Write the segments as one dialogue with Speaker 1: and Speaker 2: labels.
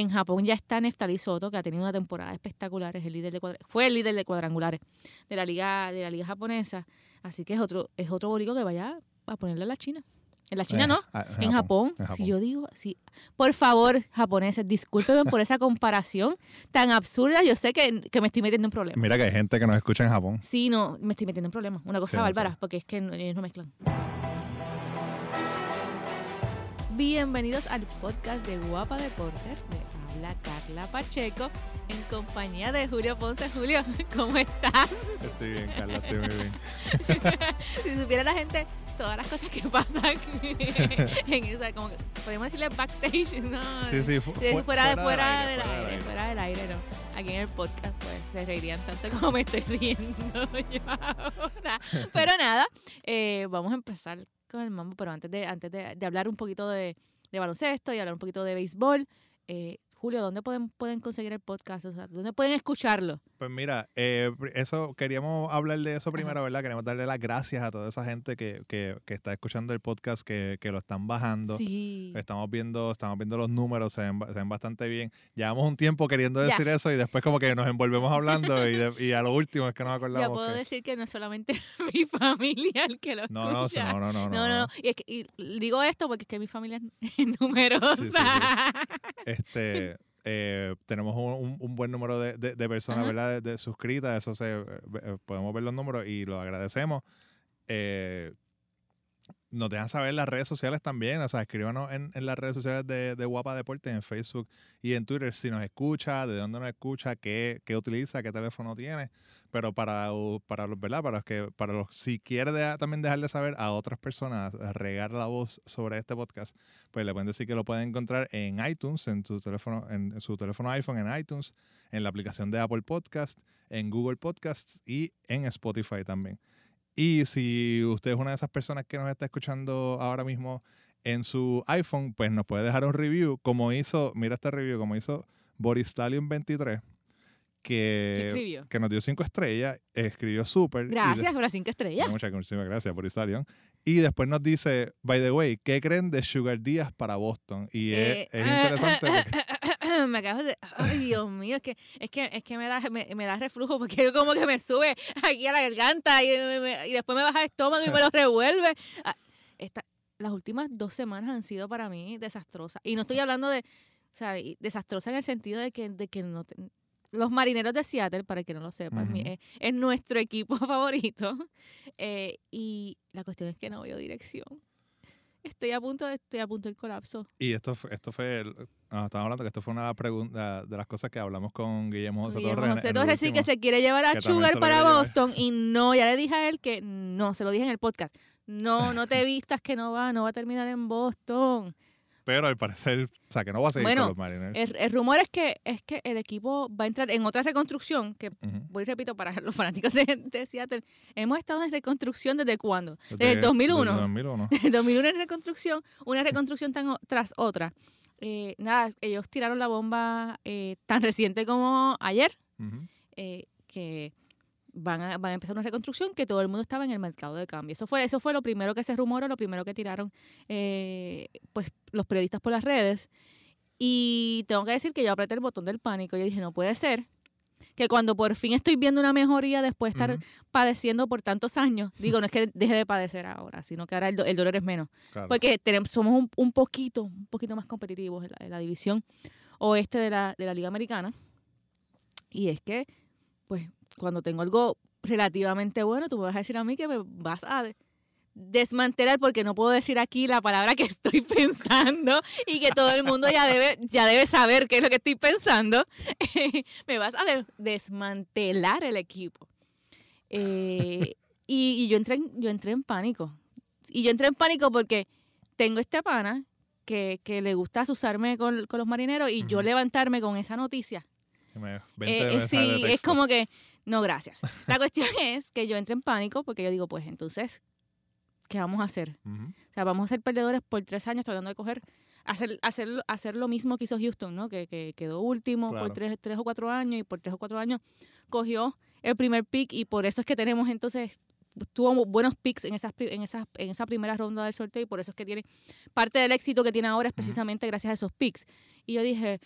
Speaker 1: En Japón ya está Neftali Soto, que ha tenido una temporada espectacular, es el líder de fue el líder de cuadrangulares de la liga de la liga japonesa, así que es otro es otro borico que vaya a ponerle a la China. En la China
Speaker 2: Eh,
Speaker 1: no,
Speaker 2: ah,
Speaker 1: en Japón.
Speaker 2: en
Speaker 1: Si
Speaker 2: Japón.
Speaker 1: yo digo, si, por favor, japoneses, discúlpenme por esa comparación tan absurda. Yo sé que, que me estoy metiendo en problemas.
Speaker 2: Mira que hay gente que nos escucha en Japón.
Speaker 1: Sí, no, me estoy metiendo en problemas. Una cosa
Speaker 2: Sí,
Speaker 1: bárbara,
Speaker 2: sí.
Speaker 1: porque es que no- ellos no mezclan. Bienvenidos al podcast de Guapa Deportes de Habla Carla Pacheco en compañía de Julio Ponce. Julio, ¿cómo estás?
Speaker 2: Estoy bien, Carla, estoy muy bien.
Speaker 1: si supiera la gente todas las cosas que pasan en esa, como podemos decirle backstage, ¿no?
Speaker 2: Sí, sí, fu-
Speaker 1: Sí,
Speaker 2: fu-
Speaker 1: fuera, de- fuera
Speaker 2: del
Speaker 1: del
Speaker 2: aire, fuera
Speaker 1: fuera del aire, no. Aquí en el podcast, pues se reirían tanto como me estoy riendo yo ahora. Pero nada, eh, vamos a empezar con el mambo, pero antes de, antes de, de hablar un poquito de, de baloncesto y hablar un poquito de béisbol, eh, Julio, ¿dónde pueden, pueden conseguir el podcast? O sea, ¿dónde pueden escucharlo?
Speaker 2: Pues mira, eh, eso queríamos hablar de eso primero, ¿verdad? Queremos darle las gracias a toda esa gente que, que, que está escuchando el podcast, que, que lo están bajando.
Speaker 1: Sí.
Speaker 2: Estamos viendo, estamos viendo los números, se ven, se ven bastante bien. Llevamos un tiempo queriendo
Speaker 1: Ya.
Speaker 2: decir eso y después como que nos envolvemos hablando y, de- y a lo último es que nos acordamos.
Speaker 1: Ya puedo decir que no es solamente mi familia el que lo
Speaker 2: no, no,
Speaker 1: escucha.
Speaker 2: no, no, no, no,
Speaker 1: No, no, no. Y, es que- y digo esto porque es que mi familia es numerosa.
Speaker 2: Sí, sí, sí. Este, eh, tenemos un, un- buen número de, de- de personas,
Speaker 1: Ajá.
Speaker 2: ¿verdad? De, de suscritas, eso se, eh, eh, podemos ver los números y lo agradecemos. Eh, nos dejan saber en las redes sociales también, o sea, escríbanos en, en las redes sociales de, de Guapa Deporte, en Facebook y en Twitter, si nos escucha, de dónde nos escucha, qué, qué utiliza, qué teléfono tiene, pero para, para los, ¿verdad? Para los que, para los, si quiere dejar- también dejarle saber a otras personas, regar la voz sobre este podcast, pues le pueden decir que lo pueden encontrar en iTunes, en su teléfono, en su teléfono iPhone, en iTunes, en la aplicación de Apple Podcast, en Google Podcasts y en Spotify también. Y si usted es una de esas personas que nos está escuchando ahora mismo en su iPhone, pues nos puede dejar un review, como hizo, mira este review, como hizo Boris Stallion 23,
Speaker 1: ¿Qué
Speaker 2: que, que nos dio cinco estrellas, escribió súper.
Speaker 1: Gracias por las cinco estrellas.
Speaker 2: Muchas muchísimas gracias, Boris Stallion. Y después nos dice, by the way, ¿qué creen de Sugar Díaz para Boston? Y
Speaker 1: Eh,
Speaker 2: es, es interesante
Speaker 1: me acabas de. Ay, Dios mío, es que, es que, es que me, da, me, me da reflujo porque como que me sube aquí a la garganta y, me- me- y después me baja el estómago y me lo revuelve. Ah, esta- las últimas dos semanas han sido para mí desastrosas. Y no estoy hablando de. O sea, desastrosa en el sentido de que, de que no. te- los marineros de Seattle, para que no lo sepan,
Speaker 2: Ujú.
Speaker 1: es, es nuestro equipo favorito. Eh, y la cuestión es que no veo dirección. Estoy a punto de, estoy a punto del colapso.
Speaker 2: Y esto fue, esto fue el- ah, estamos hablando que esto fue una pregunta de las cosas que hablamos con Guillermo José
Speaker 1: Guillermo
Speaker 2: Torres.
Speaker 1: José Torres sí que se quiere llevar a Sugar para. Boston y no, ya le dije a él que no, se lo dije en el podcast. No, no te vistas que no va, no va a terminar en Boston.
Speaker 2: Pero al parecer, o sea, que no va a seguir
Speaker 1: Bueno,
Speaker 2: con los Mariners.
Speaker 1: El, el rumor es que es que el equipo va a entrar en otra reconstrucción, que
Speaker 2: Ujú.
Speaker 1: voy y repito para los fanáticos de, de Seattle, hemos estado en reconstrucción desde cuándo? Desde,
Speaker 2: Desde-
Speaker 1: el 2001.
Speaker 2: desde 2001.
Speaker 1: En 2001 en reconstrucción, una reconstrucción tan, tras otra. Eh, nada, ellos tiraron la bomba eh, tan reciente como ayer, eh, que van a, van a empezar una reconstrucción que todo el mundo estaba en el mercado de cambio. Eso fue, eso fue lo primero que se rumoró, lo primero que tiraron eh, pues los periodistas por las redes. Y tengo que decir que yo apreté el botón del pánico. Yo dije, no puede ser que cuando por fin estoy viendo una mejoría después de estar padeciendo por tantos años, digo, no es que deje de padecer ahora, sino que ahora el, do- el dolor es menos.
Speaker 2: Claro.
Speaker 1: Porque tenemos, somos un, un poquito, un poquito más competitivos en la, en la división oeste de la, de la Liga Americana. Y es que, pues, cuando tengo algo relativamente bueno, tú me vas a decir a mí que me vas a desmantelar porque no puedo decir aquí la palabra que estoy pensando y que todo el mundo ya debe, ya debe saber qué es lo que estoy pensando. me vas a de- desmantelar el equipo. Eh, y, y yo entré en, yo entré en pánico. Y yo entré en pánico porque tengo este pana que, que le gusta asusarme con, con los marineros y yo levantarme con esa noticia.
Speaker 2: Me- 20
Speaker 1: Eh, eh, sí, es como que, no, gracias. La cuestión es que yo entré en pánico porque yo digo, pues entonces, ¿qué vamos a hacer? O sea, vamos a ser perdedores por tres años tratando de coger, hacer, hacer, hacer lo mismo que hizo Houston, ¿no? Que, que quedó último
Speaker 2: Claro.
Speaker 1: por tres, tres o cuatro años y por tres o cuatro años cogió el primer pick y por eso es que tenemos entonces tuvo buenos picks en esas en esas en esa primera ronda del sorteo y por eso es que tiene parte del éxito que tiene ahora es precisamente gracias a esos picks y yo dije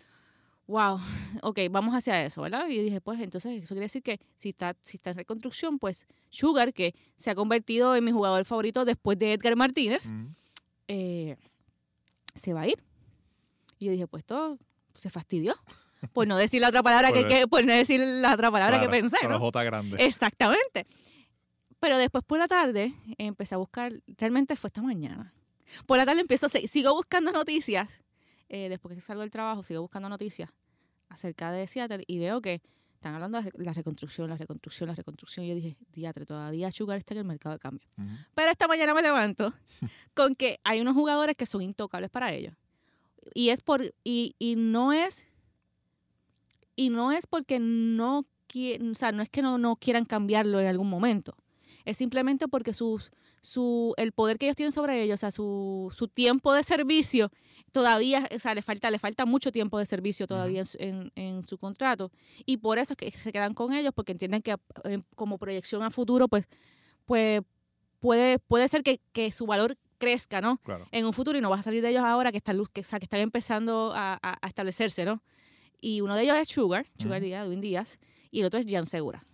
Speaker 1: wow, ok, vamos hacia eso, ¿verdad? Y dije, pues entonces eso quiere decir que si está, si está en reconstrucción, pues Sugar, que se ha convertido en mi jugador favorito después de Edgar Martínez,
Speaker 2: Ujú.
Speaker 1: eh, se va a ir. Y yo dije, pues todo se fastidió. Por no decir la otra palabra que, que- por no decir la otra palabra
Speaker 2: Claro,
Speaker 1: que pensé, ¿no?
Speaker 2: la J grande.
Speaker 1: Exactamente. Pero después por la tarde empecé a buscar, realmente fue esta mañana. Por la tarde empiezo, sigo buscando noticias, eh, después que salgo del trabajo, sigo buscando noticias acerca de Seattle y veo que están hablando de la reconstrucción, la reconstrucción, la reconstrucción. Y yo dije, diatre, todavía Sugar está en el mercado de cambio. Pero esta mañana me levanto con que hay unos jugadores que son intocables para ellos. Y es por y, y no es y no es porque no o sea, no es que no, no quieran cambiarlo en algún momento. Es simplemente porque sus su el poder que ellos tienen sobre ellos, o sea, su, su tiempo de servicio todavía, o sea, le falta le falta mucho tiempo de servicio todavía en su- en, en su contrato y por eso es que se quedan con ellos porque entienden que eh, como proyección a futuro pues pues puede, puede ser que, que su valor crezca, ¿no?
Speaker 2: Claro.
Speaker 1: En un futuro y no vas a salir de ellos ahora que están, luz- que, o sea, que están empezando a, a- a establecerse, ¿no? Y uno de ellos es Sugar, Sugar. Díaz, Edwin Díaz, y el otro es Jan Segura.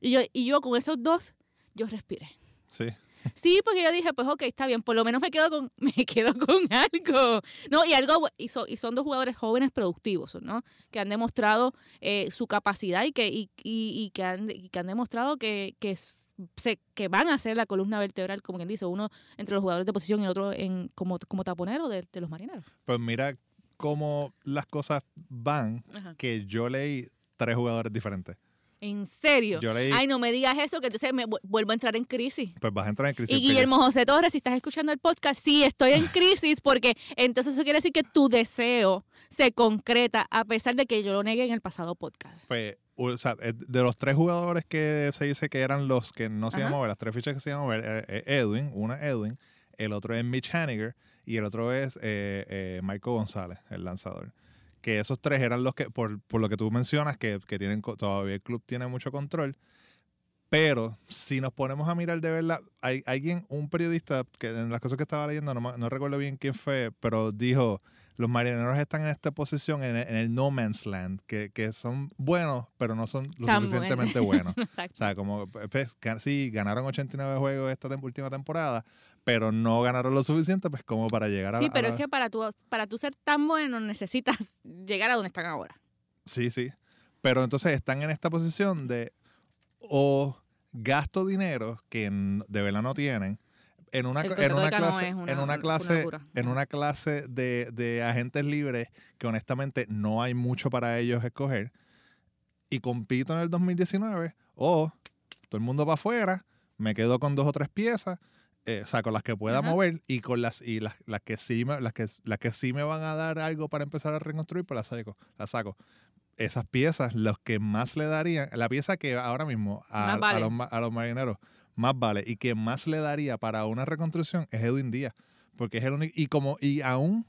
Speaker 1: Y yo, y yo con esos dos, yo respiré.
Speaker 2: Sí.
Speaker 1: Sí, porque yo dije, pues ok, está bien, por lo menos me quedo con, me quedo con algo. No, y algo, y, son- y son dos jugadores jóvenes productivos, ¿no? Que han demostrado eh, su capacidad y que, y, y- y que, han, y que han demostrado que, que, se, que van a ser la columna vertebral, como quien dice, uno entre los jugadores de posición y el otro en, como, como taponero de, de los marineros.
Speaker 2: Pues mira cómo las cosas van,
Speaker 1: Ajá.
Speaker 2: que yo leí tres jugadores diferentes.
Speaker 1: En serio.
Speaker 2: Yo leí,
Speaker 1: Ay, no me digas eso, que entonces me vu- vuelvo a entrar en crisis.
Speaker 2: pues vas a entrar en crisis.
Speaker 1: Y Guillermo José Torres, si estás escuchando el podcast, sí, estoy en crisis porque entonces eso quiere decir que tu deseo se concreta a pesar de que yo lo negué en el pasado podcast.
Speaker 2: Pues, o sea, eh, de los tres jugadores que se dice que eran los que no se
Speaker 1: Ajá.
Speaker 2: iban a mover, las tres fichas que se iban a mover, Edwin, una Edwin, el otro es Mitch Haniger y el otro es eh, eh, Michael González, el lanzador. Que esos tres eran los que, por, por lo que tú mencionas, que, que tienen todavía el club tiene mucho control. Pero si nos ponemos a mirar de verdad, hay alguien, un periodista, que en las cosas que estaba leyendo, no, no recuerdo bien quién fue, pero dijo, los marineros están en esta posición en el, en el no man's land, que, que son buenos, pero no son lo
Speaker 1: Tan
Speaker 2: suficientemente buenos. O
Speaker 1: Exacto.
Speaker 2: sea, como, pues, ga- sí, ganaron 89 juegos esta tem- última temporada, pero no ganaron lo suficiente, pues, como para llegar a
Speaker 1: Sí,
Speaker 2: a
Speaker 1: pero
Speaker 2: la-
Speaker 1: es que para tú, para tú ser tan bueno necesitas llegar a donde están ahora.
Speaker 2: Sí, sí. Pero entonces están en esta posición de o gasto dinero que de verdad no tienen en una, en una clase,
Speaker 1: es una-
Speaker 2: en una
Speaker 1: una
Speaker 2: clase,
Speaker 1: locura.
Speaker 2: en una clase de, de agentes libres que honestamente no hay mucho para ellos escoger y compito en el 2019 o todo el mundo para afuera, me quedo con dos o tres piezas, eh, o sea, con las que pueda
Speaker 1: Ajá.
Speaker 2: mover y con las y las, las que sí me, las que las que sí me van a dar algo para empezar a reconstruir, pues las saco, las saco. Esas piezas, los que más le darían, la pieza que ahora mismo a,
Speaker 1: Más
Speaker 2: a
Speaker 1: vale.
Speaker 2: los, a los marineros más vale y que más le daría para una reconstrucción es Edwin Díaz, porque es el único y como y aún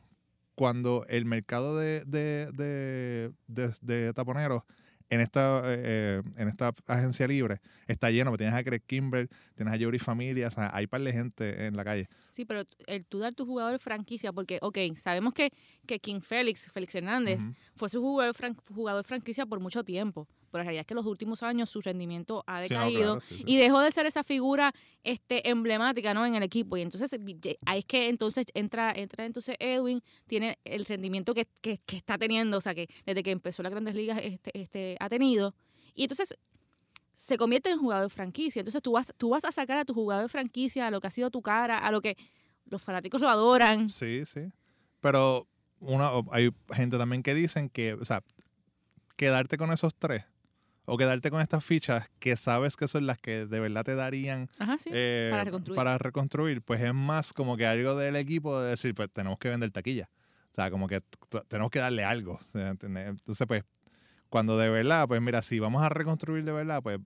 Speaker 2: cuando el mercado de, de, de, de- de taponeros en esta, eh, eh, en esta agencia libre está lleno, tienes a Craig Kimber, tienes a Yuri Familia, o sea, hay par de gente en la calle.
Speaker 1: Sí, pero el tú dar tu jugador franquicia, porque, ok, sabemos que, que King Félix, Félix Hernández, fue su jugador, fran- jugador franquicia por mucho tiempo. Pero la realidad es que en los últimos años su rendimiento ha
Speaker 2: Sí, no,
Speaker 1: decaído
Speaker 2: claro,
Speaker 1: y dejó de ser esa figura este, emblemática ¿no? en el equipo. Y entonces ahí es que entonces entra, entra entonces Edwin, tiene el rendimiento que, que- que está teniendo, o sea, que desde que empezó las grandes ligas este, este, ha tenido. Y entonces se convierte en jugador franquicia. Entonces tú vas, tú vas a sacar a tu jugador franquicia, a lo que ha sido tu cara, a lo que los fanáticos lo adoran.
Speaker 2: Sí, sí. Pero una, hay gente también que dicen que, o sea, quedarte con esos tres o quedarte con estas fichas que sabes que son las que de verdad te darían
Speaker 1: Ajá, sí.
Speaker 2: eh,
Speaker 1: para reconstruir.
Speaker 2: para reconstruir, pues es más como que algo del equipo de decir, pues tenemos que vender taquilla. O sea, como que tenemos que darle algo. Entonces, pues, cuando de verdad, pues mira, si vamos a reconstruir de verdad, pues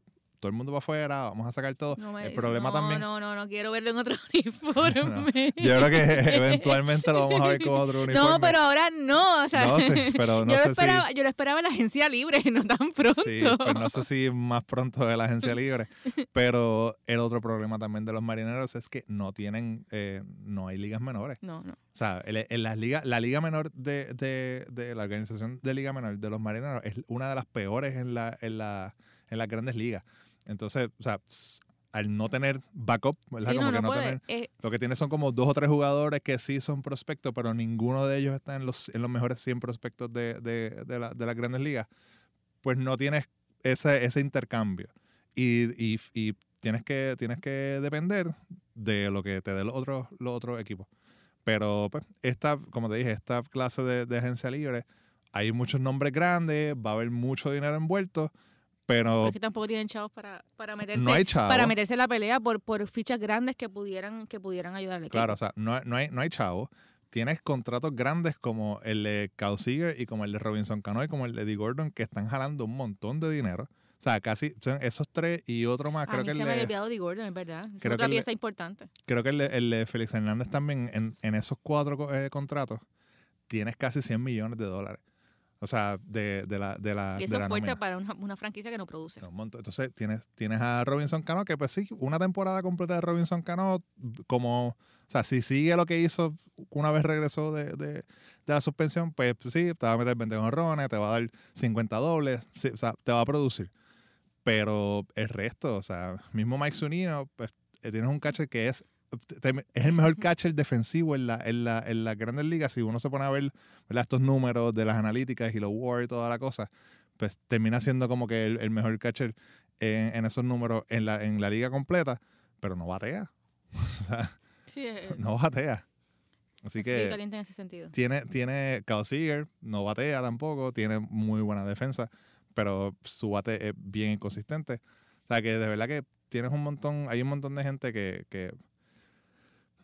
Speaker 2: todo el mundo para afuera, vamos a sacar todo.
Speaker 1: No me-
Speaker 2: el problema
Speaker 1: no,
Speaker 2: también,
Speaker 1: No, no, no quiero verlo en otro uniforme.
Speaker 2: yo creo que eventualmente lo vamos a ver con otro uniforme.
Speaker 1: No, pero ahora no. O sea,
Speaker 2: No sé, pero no
Speaker 1: yo,
Speaker 2: sé
Speaker 1: lo esperaba, yo lo esperaba en la agencia libre, no tan pronto.
Speaker 2: sí, pues no sé si más pronto de la agencia libre, pero el otro problema también de los marineros es que no tienen, eh, no hay ligas menores.
Speaker 1: No, no.
Speaker 2: O sea, en las ligas, la liga menor de, de, de la organización de liga menor de los marineros es una de las peores en, la, en, la, en las grandes ligas. Entonces, o sea, al no tener backup, ¿verdad?
Speaker 1: Sí,
Speaker 2: como
Speaker 1: no,
Speaker 2: que
Speaker 1: no
Speaker 2: no tener,
Speaker 1: Eh,
Speaker 2: lo que tiene son como dos o tres jugadores que sí son prospectos, pero ninguno de ellos está en los, en los mejores 100 prospectos de, de, de, la- de las grandes ligas. Pues no tienes ese, ese intercambio. Y, y, y tienes, que, tienes que depender de lo que te den los otros, los otros equipos. Pero, pues, esta, como te dije, esta clase de, de agencia libre, hay muchos nombres grandes, va a haber mucho dinero envuelto,
Speaker 1: pero es que tampoco tienen chavos para, para meterse.
Speaker 2: no hay chavos.
Speaker 1: para meterse en la pelea por, por fichas grandes que pudieran, que pudieran ayudar al equipo.
Speaker 2: Claro, o sea, no, no hay, no hay chavos. Tienes contratos grandes como el de Kyle Seager y como el de Robinson Cano y como el de Eddie Gordon que están jalando un montón de dinero. O sea, casi son esos tres y otro más.
Speaker 1: a
Speaker 2: Creo
Speaker 1: mí
Speaker 2: que,
Speaker 1: se
Speaker 2: el
Speaker 1: me había olvidado de Gordon, es verdad. Es
Speaker 2: creo
Speaker 1: otra pieza importante.
Speaker 2: creo que el de, el de Félix Hernández también en, en esos cuatro eh, contratos tienes casi 100 millones de dólares. O sea, de, de la de la
Speaker 1: Y
Speaker 2: de
Speaker 1: eso
Speaker 2: la
Speaker 1: es fuerte
Speaker 2: nómina.
Speaker 1: para una, una franquicia que no produce.
Speaker 2: Entonces tienes, tienes a Robinson Cano, que pues sí, una temporada completa de Robinson Cano, como, o sea, si sigue lo que hizo una vez regresó de, de, de la suspensión, pues sí, te va a meter 20 honrones, te va a dar 50 dobles, sí, o sea, te va a producir. Pero el resto, o sea, mismo Mike Zunino, pues eh, tienes un catcher que es es el mejor catcher defensivo en la, en la, en las grandes ligas. Si uno se pone a ver ¿verdad? estos números de las analíticas y los WAR y toda la cosa, pues termina siendo como que el, el mejor catcher en, en esos números en la, en la liga completa, pero no batea. o sea,
Speaker 1: Sí, es,
Speaker 2: no batea. Así que
Speaker 1: caliente en ese sentido.
Speaker 2: tiene, tiene Kyle Seager, no batea tampoco, tiene muy buena defensa, pero su bate es bien inconsistente. O sea que de verdad que tienes un montón, hay un montón de gente que, que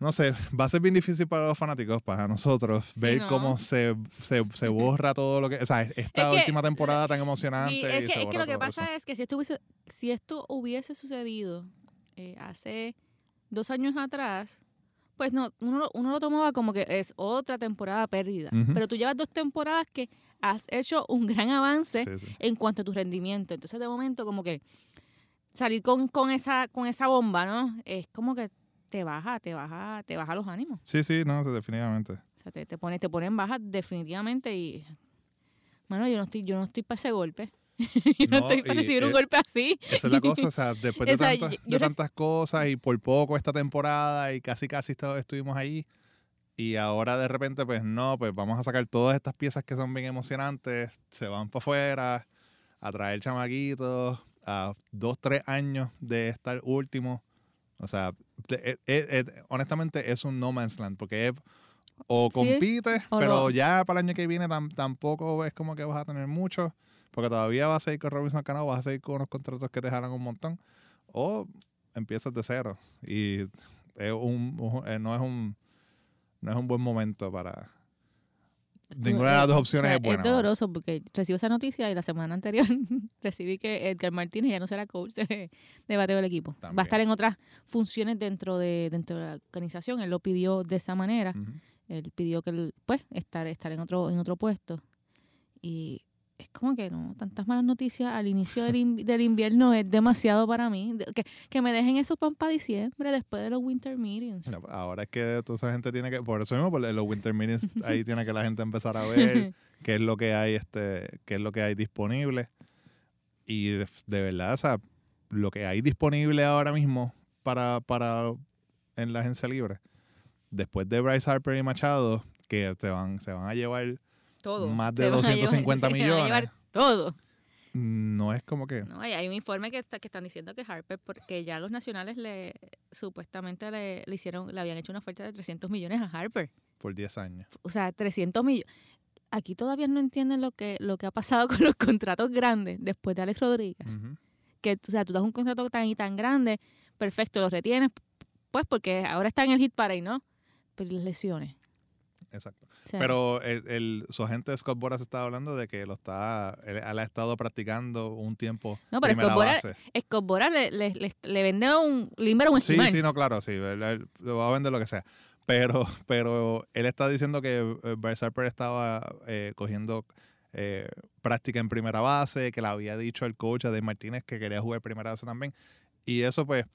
Speaker 2: no sé, va a ser bien difícil para los fanáticos, para nosotros,
Speaker 1: Sí,
Speaker 2: ver
Speaker 1: ¿no?
Speaker 2: cómo se, se, se borra todo lo que, o sea, esta
Speaker 1: Es que,
Speaker 2: última temporada tan emocionante. Y
Speaker 1: es, que, es que lo que pasa
Speaker 2: eso.
Speaker 1: es que si esto hubiese, si esto hubiese sucedido eh, hace dos años atrás, pues no, uno, lo- uno lo tomaba como que es otra temporada perdida.
Speaker 2: Ujú.
Speaker 1: Pero tú llevas dos temporadas que has hecho un gran avance
Speaker 2: Sí, sí.
Speaker 1: en cuanto a tu rendimiento. Entonces, de momento, como que salir con, con esa, con esa bomba, ¿no? Es como que te baja, te baja, te baja los ánimos.
Speaker 2: Sí, sí, no, definitivamente.
Speaker 1: O sea, te, te pone, te pone en baja definitivamente y bueno, yo no estoy, yo no estoy para ese golpe. yo no,
Speaker 2: No,
Speaker 1: estoy para recibir un
Speaker 2: eh,
Speaker 1: golpe así.
Speaker 2: Esa es la cosa, o sea, después de,
Speaker 1: O sea,
Speaker 2: tantas,
Speaker 1: yo-
Speaker 2: de
Speaker 1: yo
Speaker 2: tantas cosas y por poco esta temporada y casi casi estu- estuvimos ahí y ahora de repente pues no, pues vamos a sacar todas estas piezas que son bien emocionantes, se van para afuera a traer chamaquitos a dos, tres años de estar último. O sea, eh, eh, eh, honestamente es un no man's land porque es o
Speaker 1: Sí,
Speaker 2: compites,
Speaker 1: o
Speaker 2: pero
Speaker 1: no.
Speaker 2: ya para el año que viene tam- tampoco es como que vas a tener mucho. Porque todavía vas a seguir con Robinson Cano, vas a seguir con unos contratos que te jalan un montón. O empiezas de cero. Y es un, no, es un, no es un buen momento para... Ninguna de las dos opciones
Speaker 1: O sea,
Speaker 2: es buena.
Speaker 1: Es doloroso porque recibo esa noticia y la semana anterior recibí que Edgar Martínez ya no será coach de, de bateo del equipo. Va
Speaker 2: También.
Speaker 1: a estar en otras funciones dentro de, dentro de la organización. Él lo pidió de esa manera.
Speaker 2: Ujú.
Speaker 1: Él pidió que él, pues, estar, estar en otro, en otro puesto. Y es como que no, tantas malas noticias al inicio del, in- del invierno es demasiado para mí. De- Que, que me dejen eso para diciembre, después de los winter meetings.
Speaker 2: Pues, Ahora es que toda esa gente tiene que... Por eso mismo, por los winter meetings, ahí tiene que la gente empezar a ver qué es lo que hay, este, qué es lo que hay disponible. Y de, de verdad, o sea, lo que hay disponible ahora mismo para, para en la agencia libre, después de Bryce Harper y Machado, que te van, se van a llevar,
Speaker 1: todo.
Speaker 2: más de
Speaker 1: Se van a llevar-
Speaker 2: 250
Speaker 1: se van a llevar
Speaker 2: millones.
Speaker 1: todo.
Speaker 2: no es como que...
Speaker 1: No, hay, hay un informe que, está, que están diciendo que Harper, porque ya los nacionales le supuestamente le, le hicieron, le habían hecho una oferta de 300 millones a Harper.
Speaker 2: por 10 años.
Speaker 1: O sea, 300 millones. Aquí todavía no entienden lo que, lo que ha pasado con los contratos grandes después de Alex Rodríguez. Que, o sea, tú das un contrato tan y tan grande, perfecto, lo retienes, pues porque ahora está en el hit parade, ¿no? Pero ¿y las lesiones.
Speaker 2: Exacto. Pero el, el- su agente Scott Boras estaba hablando de que lo está, él, él ha estado practicando un tiempo
Speaker 1: No, pero
Speaker 2: primera
Speaker 1: Scott Boras-
Speaker 2: base.
Speaker 1: Scott Boras le, le, le, le vende un, le invera un
Speaker 2: Sí,
Speaker 1: esquimal.
Speaker 2: sí, no, claro, sí, él, él lo va a vender lo que sea. Pero, pero él está diciendo que eh, Harper estaba eh, cogiendo eh, práctica en primera base, que le había dicho el coach de Martínez que quería jugar primera base también. Y eso, pues,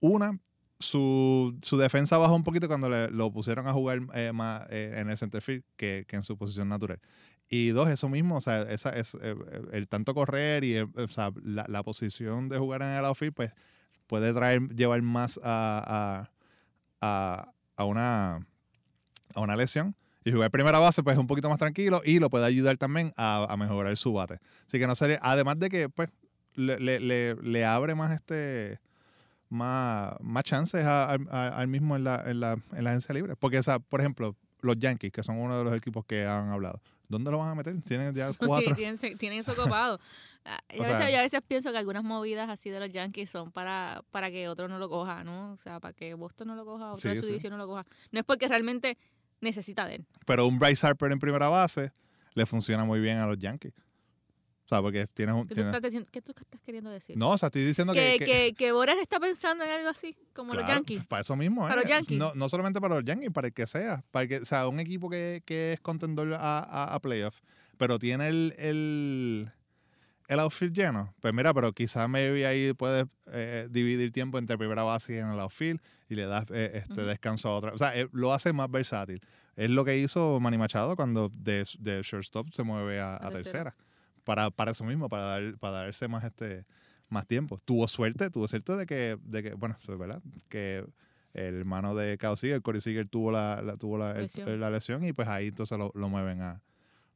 Speaker 2: una, su, su defensa bajó un poquito cuando le, lo pusieron a jugar eh, más eh, en el center field que, que en su posición natural. Y dos, eso mismo, o sea, esa, es, eh, el tanto correr y o sea, la, la posición de jugar en el outfield, pues puede traer, llevar más a, a, a, una, a una lesión. Y jugar primera base, pues es un poquito más tranquilo y lo puede ayudar también a, mejorar su bate. Así que no sería, además de que, pues, le, le, le abre más este más, más chances a- a- al mismo en la, en, la, en la agencia libre. Porque, o sea, por ejemplo, los Yankees, que son uno de los equipos que han hablado, ¿dónde lo van a meter? Tienen ya cuatro.
Speaker 1: tienen, tienen eso copado. Ah, yo,
Speaker 2: O
Speaker 1: a veces,
Speaker 2: sea-
Speaker 1: yo a veces pienso que algunas movidas así de los Yankees son para, para que otro no lo coja, ¿no? O sea, para que Boston no lo coja, otro de
Speaker 2: Sí,
Speaker 1: su
Speaker 2: sí.
Speaker 1: división no lo coja. No es porque realmente necesita de él.
Speaker 2: Pero un Bryce Harper en primera base le funciona muy bien a los Yankees. O sea, porque tienes un...
Speaker 1: ¿Qué tú,
Speaker 2: tienes-
Speaker 1: estás, diciendo- qué tú estás queriendo decir?
Speaker 2: no, o sea, estoy diciendo
Speaker 1: que,
Speaker 2: que...
Speaker 1: que, que Boras está pensando en algo así, como los Yankees.
Speaker 2: Para eso mismo,
Speaker 1: Para
Speaker 2: ¿eh?
Speaker 1: los Yankees.
Speaker 2: No, no solamente para los Yankees, para el que sea. Para que, o sea, un equipo que, que es contendor a, a, a playoff, pero tiene el, el, el outfield lleno. Pues mira, pero quizás maybe ahí puedes eh, dividir tiempo entre primera base y en el outfield y le das eh, este descanso a otra. O sea, eh, lo hace más versátil. Es lo que hizo Manny Machado cuando de, de shortstop se mueve a, a
Speaker 1: A tercera.
Speaker 2: tercera. Para, para eso mismo, para, dar, para darse más este más tiempo. Tuvo suerte, tuvo suerte de que, de que bueno, es verdad, que el hermano de Kyle Seager, Corey Seager, tuvo la, la- tuvo la, el-
Speaker 1: Lesión.
Speaker 2: la lesión y pues ahí entonces lo, lo mueven a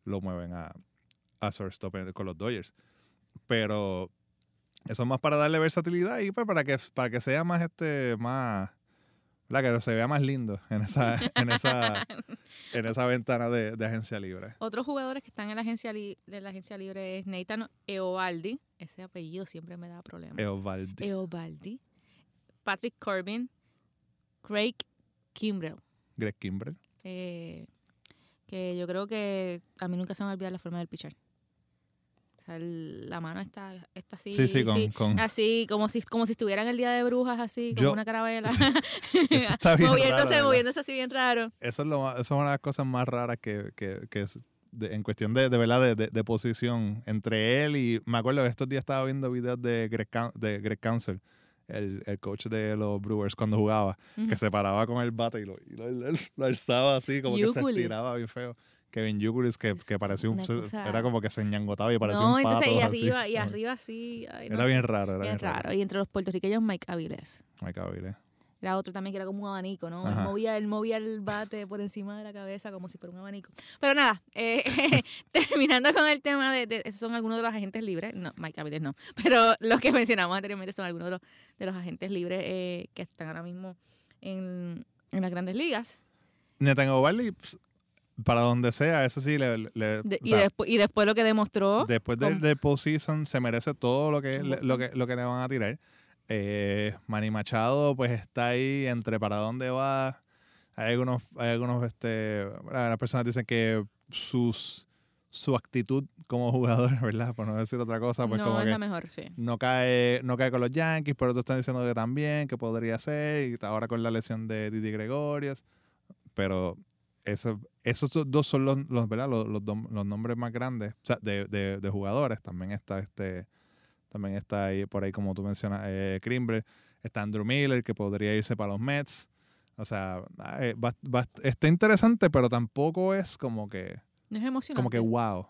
Speaker 2: lo mueven a, a shortstop con los Dodgers. Pero eso es más para darle versatilidad y pues para que para que sea más este más ¿verdad? que se vea más lindo en esa en esa en esa ventana de, de agencia libre.
Speaker 1: Otros jugadores que están en la agencia, li- de la agencia libre es Nathan Eovaldi. Ese apellido siempre me da problemas.
Speaker 2: Eovaldi.
Speaker 1: Eovaldi. Patrick Corbin. Craig Kimbrell.
Speaker 2: Greg Kimbrell.
Speaker 1: eh, que yo creo que a mí nunca se me va a olvidar la forma del pichar. O sea, el- la mano está, está así,
Speaker 2: Sí, sí, con,
Speaker 1: sí,
Speaker 2: con
Speaker 1: así como si como si estuvieran el día de brujas así, como
Speaker 2: Yo-
Speaker 1: una carabela. Moviéndose, moviéndose así bien raro.
Speaker 2: Eso es, lo eso es una de las cosas más raras que, que, que es de- en cuestión de, de verdad de, de- de posición entre él y me acuerdo que estos días estaba viendo videos de Greg, Coun- de Greg Counsell, el, el coach de los Brewers cuando jugaba, que se paraba con el bate y lo, y lo, lo- lo alzaba así, como que se estiraba bien feo. Kevin Yukulis, que, que parecía un,
Speaker 1: cosa-
Speaker 2: era como que se ñangotaba y parecía
Speaker 1: No,
Speaker 2: un pato.
Speaker 1: entonces y
Speaker 2: así.
Speaker 1: arriba, y
Speaker 2: Como-
Speaker 1: arriba así. ay, no
Speaker 2: Era
Speaker 1: sé,
Speaker 2: bien raro, era
Speaker 1: bien raro. Y entre los puertorriqueños, Mike Avilés.
Speaker 2: Ay, cabrón.
Speaker 1: Era otro también que era como un abanico, ¿no? Él movía, él movía el bate por encima de la cabeza como si fuera un abanico. Pero nada, eh, terminando con el tema de, de- esos son algunos de los agentes libres. No, Mike Avilés no. Pero los que mencionamos anteriormente son algunos de los, de los agentes libres eh, que están ahora mismo en, en las grandes ligas.
Speaker 2: Ovaldi, pues, para donde sea, eso sí, le, le-
Speaker 1: De- y,
Speaker 2: sea,
Speaker 1: después, y después lo que demostró.
Speaker 2: Después del, del postseason se merece todo lo que, le- lo que lo que le van a tirar. Eh, Manny Machado pues está ahí entre para dónde va. Hay algunos, hay algunos, este, ¿verdad? las personas dicen que sus su actitud como jugador, ¿verdad? Por no decir otra cosa, pues
Speaker 1: no
Speaker 2: como
Speaker 1: es
Speaker 2: que
Speaker 1: la mejor, sí.
Speaker 2: no cae, no cae con los Yankees, pero otros están diciendo que también, que podría ser, y ahora con la lesión de Didi Gregorius. Pero eso, esos do- dos son los, los, ¿verdad? Los, los, los nombres más grandes o sea, de, de, de jugadores. También está este, también está ahí por ahí, como tú mencionas, eh. Está Andrew Miller, que podría irse para los Mets. O sea, eh, va- va- está interesante, pero tampoco es como que,
Speaker 1: No es emocionante.
Speaker 2: como que wow.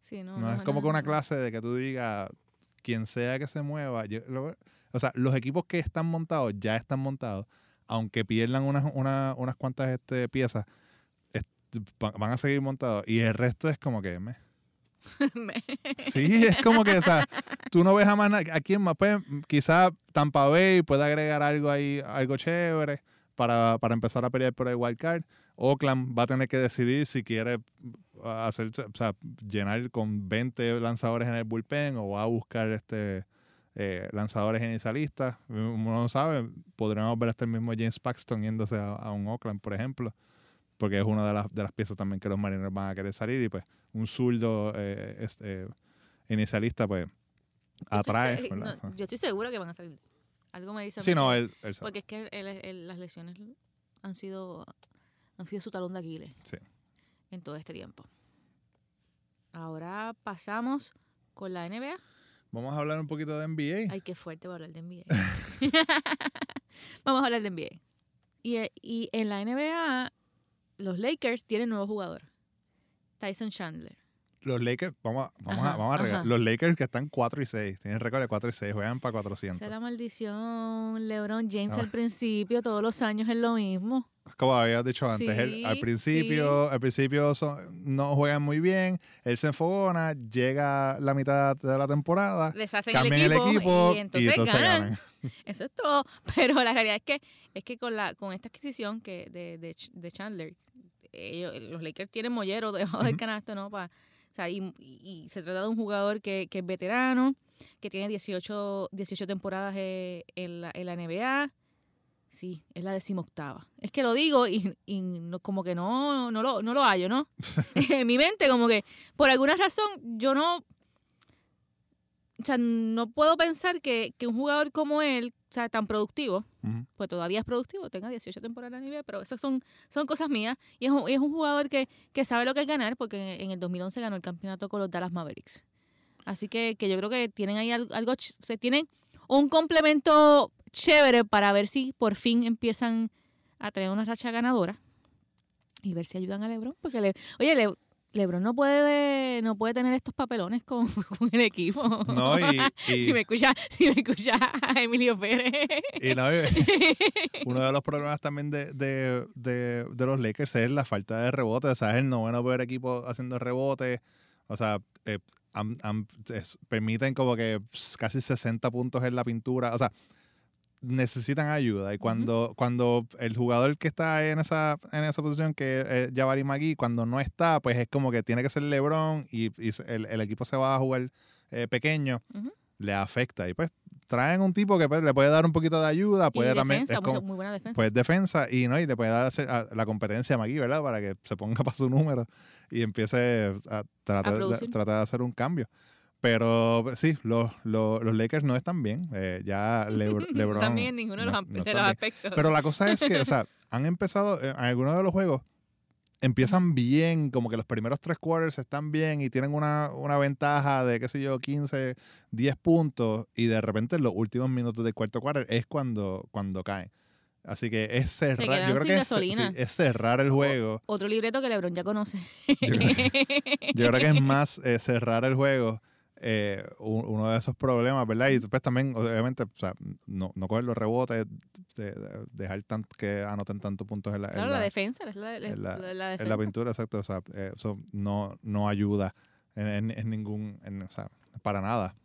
Speaker 1: Sí, no,
Speaker 2: No,
Speaker 1: no,
Speaker 2: es como que una clase de que tú digas, quien sea que se mueva. yo- lo- o sea, los equipos que están montados ya están montados, aunque pierdan unas, una- unas cuantas este, piezas, van a seguir montados. Y el resto es como que... me- Sí, es como que, o sea, tú no ves a más ¿A quién más? Pues quizá Tampa Bay puede agregar algo ahí, algo chévere para, para empezar a pelear por el wild card. Oakland va a tener que decidir si quiere uh, hacer, o sea, llenar con 20 lanzadores en el bullpen o va a buscar este eh, lanzadores inicialistas. Uno no sabe, podríamos ver hasta el mismo James Paxton yéndose a, a un Oakland, por ejemplo. Porque es una de las, de las piezas también que los marineros van a querer salir y pues un zurdo eh, este, inicialista pues atrae.
Speaker 1: Yo estoy,
Speaker 2: ¿verdad?
Speaker 1: no, yo estoy segura que van a salir. Algo me dice a
Speaker 2: sí, no, él, él.
Speaker 1: Porque es que él- él- las lesiones han sido, han sido su talón de Aquiles
Speaker 2: Sí.
Speaker 1: en todo este tiempo. Ahora pasamos con la NBA.
Speaker 2: Vamos a hablar un poquito de NBA.
Speaker 1: Ay, qué fuerte para hablar de NBA. Vamos a hablar de NBA. Y, eh, y en la NBA, los Lakers tienen nuevo jugador. Tyson Chandler.
Speaker 2: Los Lakers, vamos a, vamos
Speaker 1: Ajá,
Speaker 2: a, vamos a
Speaker 1: ajá.
Speaker 2: Los Lakers que están 4 y 6, tienen récord de 4 y 6, juegan para 400.
Speaker 1: Esa es la maldición. LeBron James
Speaker 2: Ah.
Speaker 1: al principio, todos los años es lo mismo.
Speaker 2: Como habías dicho antes, él- al principio, al principio son- no juegan muy bien, él se enfogona, llega la mitad de la temporada,
Speaker 1: Deshacen
Speaker 2: cambian
Speaker 1: el equipo, y entonces, ganan.
Speaker 2: ganan.
Speaker 1: Eso es todo. Pero la realidad es que es que con la con esta adquisición que de, de, de Chandler, ellos, los Lakers tienen mollero debajo del canasto, ¿no? Pa- o sea, y, y- y se trata de un jugador que, que es veterano, que tiene 18, 18 temporadas eh, en, la, en la NBA. Sí, es la decimoctava. Es que lo digo y, y no- como que no, no, lo, no lo hallo, ¿no? en mi mente, como que por alguna razón yo no o sea, no puedo pensar que, que un jugador como él, o sea, tan productivo, pues todavía es productivo, tenga 18 temporadas en la NBA, pero eso son, son cosas mías. Y es un, y es un jugador que, que sabe lo que es ganar, porque en el 2011 ganó el campeonato con los Dallas Mavericks. Así que, que yo creo que tienen ahí al- algo, se tienen un complemento chévere para ver si por fin empiezan a tener una racha ganadora y ver si ayudan a LeBron, porque le, oye, Le- LeBron no puede no puede tener estos papelones con, con el equipo.
Speaker 2: No, y, y-
Speaker 1: si me escucha, si me escucha Emilio Pérez.
Speaker 2: y no, uno de los problemas también de, de, de, de los Lakers es la falta de rebote. O sea, es el noveno peor equipo haciendo rebote. O sea, eh, han- han- es- permiten como que casi 60 puntos en la pintura. O sea, necesitan ayuda. Y cuando, cuando el jugador que está en esa, en esa posición, que es Jabari McGee, cuando no está, pues es como que tiene que ser LeBron y, el, el equipo se va a jugar eh, pequeño, le afecta. Y pues traen un tipo que pues, le puede dar un poquito de ayuda, puede
Speaker 1: y
Speaker 2: también...
Speaker 1: defensa,
Speaker 2: es como-
Speaker 1: mucha- muy buena defensa.
Speaker 2: pues defensa y no y le puede dar a- la competencia a McGee, ¿verdad? Para que se ponga para su número y empiece a tratar, de,
Speaker 1: producir.
Speaker 2: tratar de hacer un cambio. Pero sí, los, los, los Lakers no están bien. eh, ya Lebr- LeBron.
Speaker 1: También en ninguno de los,
Speaker 2: no-
Speaker 1: de los
Speaker 2: bien.
Speaker 1: aspectos.
Speaker 2: Pero la cosa es que, o sea, han empezado, eh, en algunos de los juegos, empiezan bien, como que los primeros tres quarters están bien y tienen una, una ventaja de, qué sé yo, 15, 10 puntos y de repente en los últimos minutos del cuarto quarter es cuando, cuando caen. Así que es cerrar, yo creo que es,
Speaker 1: gasolina.
Speaker 2: sí, es cerrar el juego.
Speaker 1: Otro libreto que LeBron ya conoce.
Speaker 2: Yo creo, yo creo que es más eh, cerrar el juego eh, uno de esos problemas, ¿verdad? Y después también, obviamente, o sea, no, no coger los rebotes, de- de- dejar tan- que anoten tantos puntos en la, en
Speaker 1: claro,
Speaker 2: la-
Speaker 1: la, defensa. Es la,
Speaker 2: en la-
Speaker 1: la- la
Speaker 2: en la
Speaker 1: defensa.
Speaker 2: pintura, exacto. O sea, eh, eso no, no ayuda en, en- en ningún, en- o sea, para nada.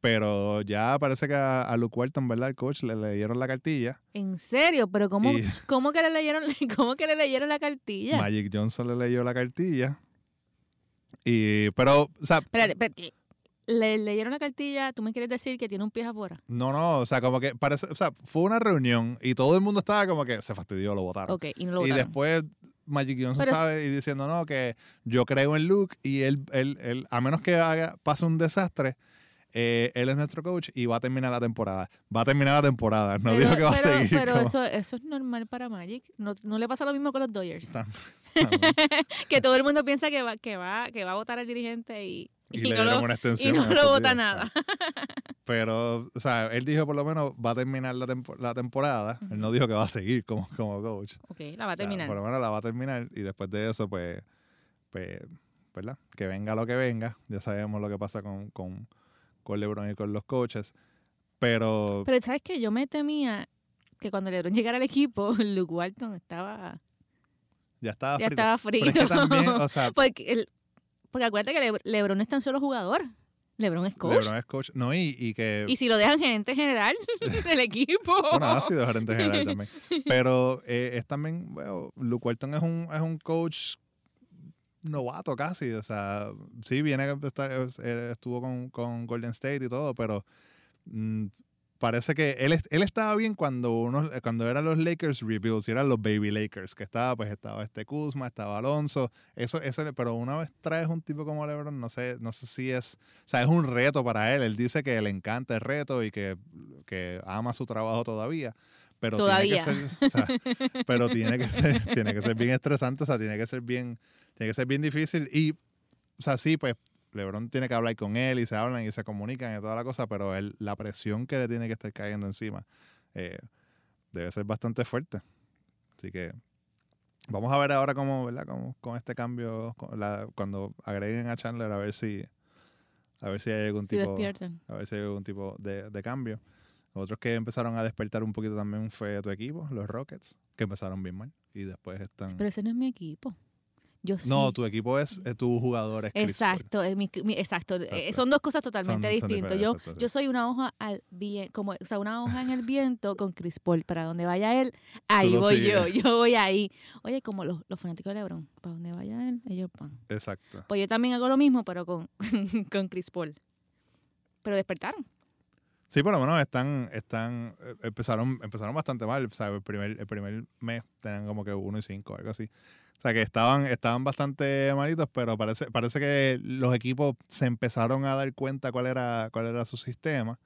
Speaker 2: Pero ya parece que a, a Luke Walton, ¿verdad? El coach le leyeron la cartilla.
Speaker 1: En serio, pero ¿cómo,
Speaker 2: Y-
Speaker 1: ¿cómo, que le leyeron, ¿cómo que le leyeron la cartilla?
Speaker 2: Magic Johnson le leyó la cartilla. Y, pero, o sea,
Speaker 1: Espérate, espérate. Le leyeron la cartilla, tú me quieres decir que tiene un pie afuera.
Speaker 2: no, no, o sea, como que parece, o sea, fue una reunión y todo el mundo estaba como que se fastidió, lo votaron.
Speaker 1: Ok, y no lo
Speaker 2: y
Speaker 1: votaron.
Speaker 2: después Magic Johnson
Speaker 1: Pero es-
Speaker 2: sabe y diciendo, no, que yo creo en Luke y él, él, él a menos que haga, pase un desastre, eh, él es nuestro coach y va a terminar la temporada. Va a terminar la temporada. No
Speaker 1: pero,
Speaker 2: dijo que va
Speaker 1: pero-
Speaker 2: a seguir.
Speaker 1: Pero
Speaker 2: como-
Speaker 1: eso, eso es normal para Magic. No, no le pasa lo mismo con los Dodgers. Que todo el mundo piensa que va, que va, que va a votar al dirigente y,
Speaker 2: y,
Speaker 1: y
Speaker 2: le
Speaker 1: no
Speaker 2: dieron
Speaker 1: lo,
Speaker 2: una
Speaker 1: y
Speaker 2: extensión.
Speaker 1: no
Speaker 2: en
Speaker 1: lo vota nada.
Speaker 2: Pero, o sea, él dijo por lo menos va a terminar la, tempo- la temporada. Él no dijo que va a seguir como, como coach.
Speaker 1: Ok, la va a
Speaker 2: O sea,
Speaker 1: terminar.
Speaker 2: por lo menos la va a terminar y después de eso, pues, pues, ¿verdad? Que venga lo que venga. Ya sabemos lo que pasa con, con, con LeBron y con los coaches. Pero,
Speaker 1: Pero sabes que yo me temía que cuando LeBron llegara al equipo, Luke Walton estaba,
Speaker 2: ya estaba
Speaker 1: ya
Speaker 2: frito.
Speaker 1: estaba
Speaker 2: Pero
Speaker 1: frito.
Speaker 2: es que también, o sea,
Speaker 1: porque, el- porque acuérdate que Le- LeBron no es tan solo jugador. LeBron es coach.
Speaker 2: LeBron es coach. No, y, y que.
Speaker 1: Y si lo dejan gerente general del equipo.
Speaker 2: Bueno, ha sido gerente general también. Pero eh, es también, bueno, Luke Walton es un, es un coach novato casi. O sea, sí, viene, de estar- eh, estuvo con, con Golden State y todo, pero mm, parece que él, él estaba bien cuando uno, cuando eran los Lakers rebuilds y eran los baby Lakers, que estaba, pues estaba este Kuzma, estaba Alonso, eso, ese, pero una vez traes un tipo como LeBron, no sé, no sé si es, o sea, es un reto para él. Él dice que le encanta el reto y que, que ama su trabajo todavía. Pero
Speaker 1: Todavía.
Speaker 2: tiene que ser, o sea, pero tiene que ser, tiene que ser bien estresante, o sea, tiene que ser bien, tiene que ser bien difícil. Y, o sea, sí, pues LeBron tiene que hablar con él y se hablan y se comunican y toda la cosa, pero él, la presión que le tiene que estar cayendo encima eh, debe ser bastante fuerte. Así que vamos a ver ahora cómo, ¿verdad? Cómo, con este cambio, con la- cuando agreguen a Chandler, a ver si, a ver si hay algún
Speaker 1: Si
Speaker 2: tipo,
Speaker 1: despiertan.
Speaker 2: a ver si hay algún tipo de, de cambio. Otros que empezaron a despertar un poquito también fue tu equipo, los Rockets, que empezaron bien mal y después están.
Speaker 1: Pero ese no es mi equipo. Yo sí.
Speaker 2: No, tu equipo es eh, tu jugador es.
Speaker 1: Exacto, es mi- mi- exacto. eh,
Speaker 2: Exacto.
Speaker 1: son dos cosas totalmente
Speaker 2: Son- son
Speaker 1: distintas.
Speaker 2: diferentes,
Speaker 1: Yo,
Speaker 2: exacto, sí.
Speaker 1: yo soy una hoja al viento, como, o sea, una hoja en el viento con Chris Paul. Para donde vaya él, ahí voy yo.
Speaker 2: sigues.
Speaker 1: Yo voy ahí. Oye, como los, los fanáticos de LeBron, para donde vaya él, ellos van.
Speaker 2: Exacto.
Speaker 1: Pues yo también hago lo mismo, pero con, con Chris Paul. Pero despertaron.
Speaker 2: Sí, por lo menos están, están, eh, empezaron, empezaron bastante mal. O sea, el primer, el primer mes tenían como que 1 y 5, algo así. O sea, que estaban, estaban bastante malitos, pero parece, parece que los equipos se empezaron a dar cuenta cuál era, cuál era su sistema.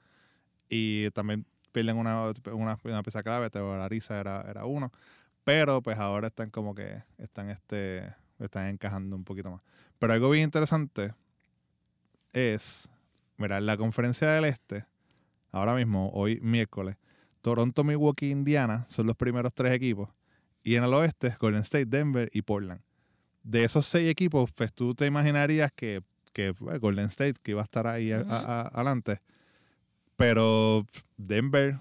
Speaker 2: Y también pierden una, una, una pieza clave, Teo Ariza era, era uno. Pero pues ahora están como que están este están encajando un poquito más. Pero algo bien interesante es, mira, la conferencia del este, ahora mismo, hoy miércoles, Toronto, Milwaukee, Indiana son los primeros tres equipos. Y en el oeste, Golden State, Denver y Portland. De esos seis equipos, pues tú te imaginarías que, que pues, Golden State, que iba a estar ahí a-
Speaker 1: Ujú.
Speaker 2: a- a- adelante. Pero Denver,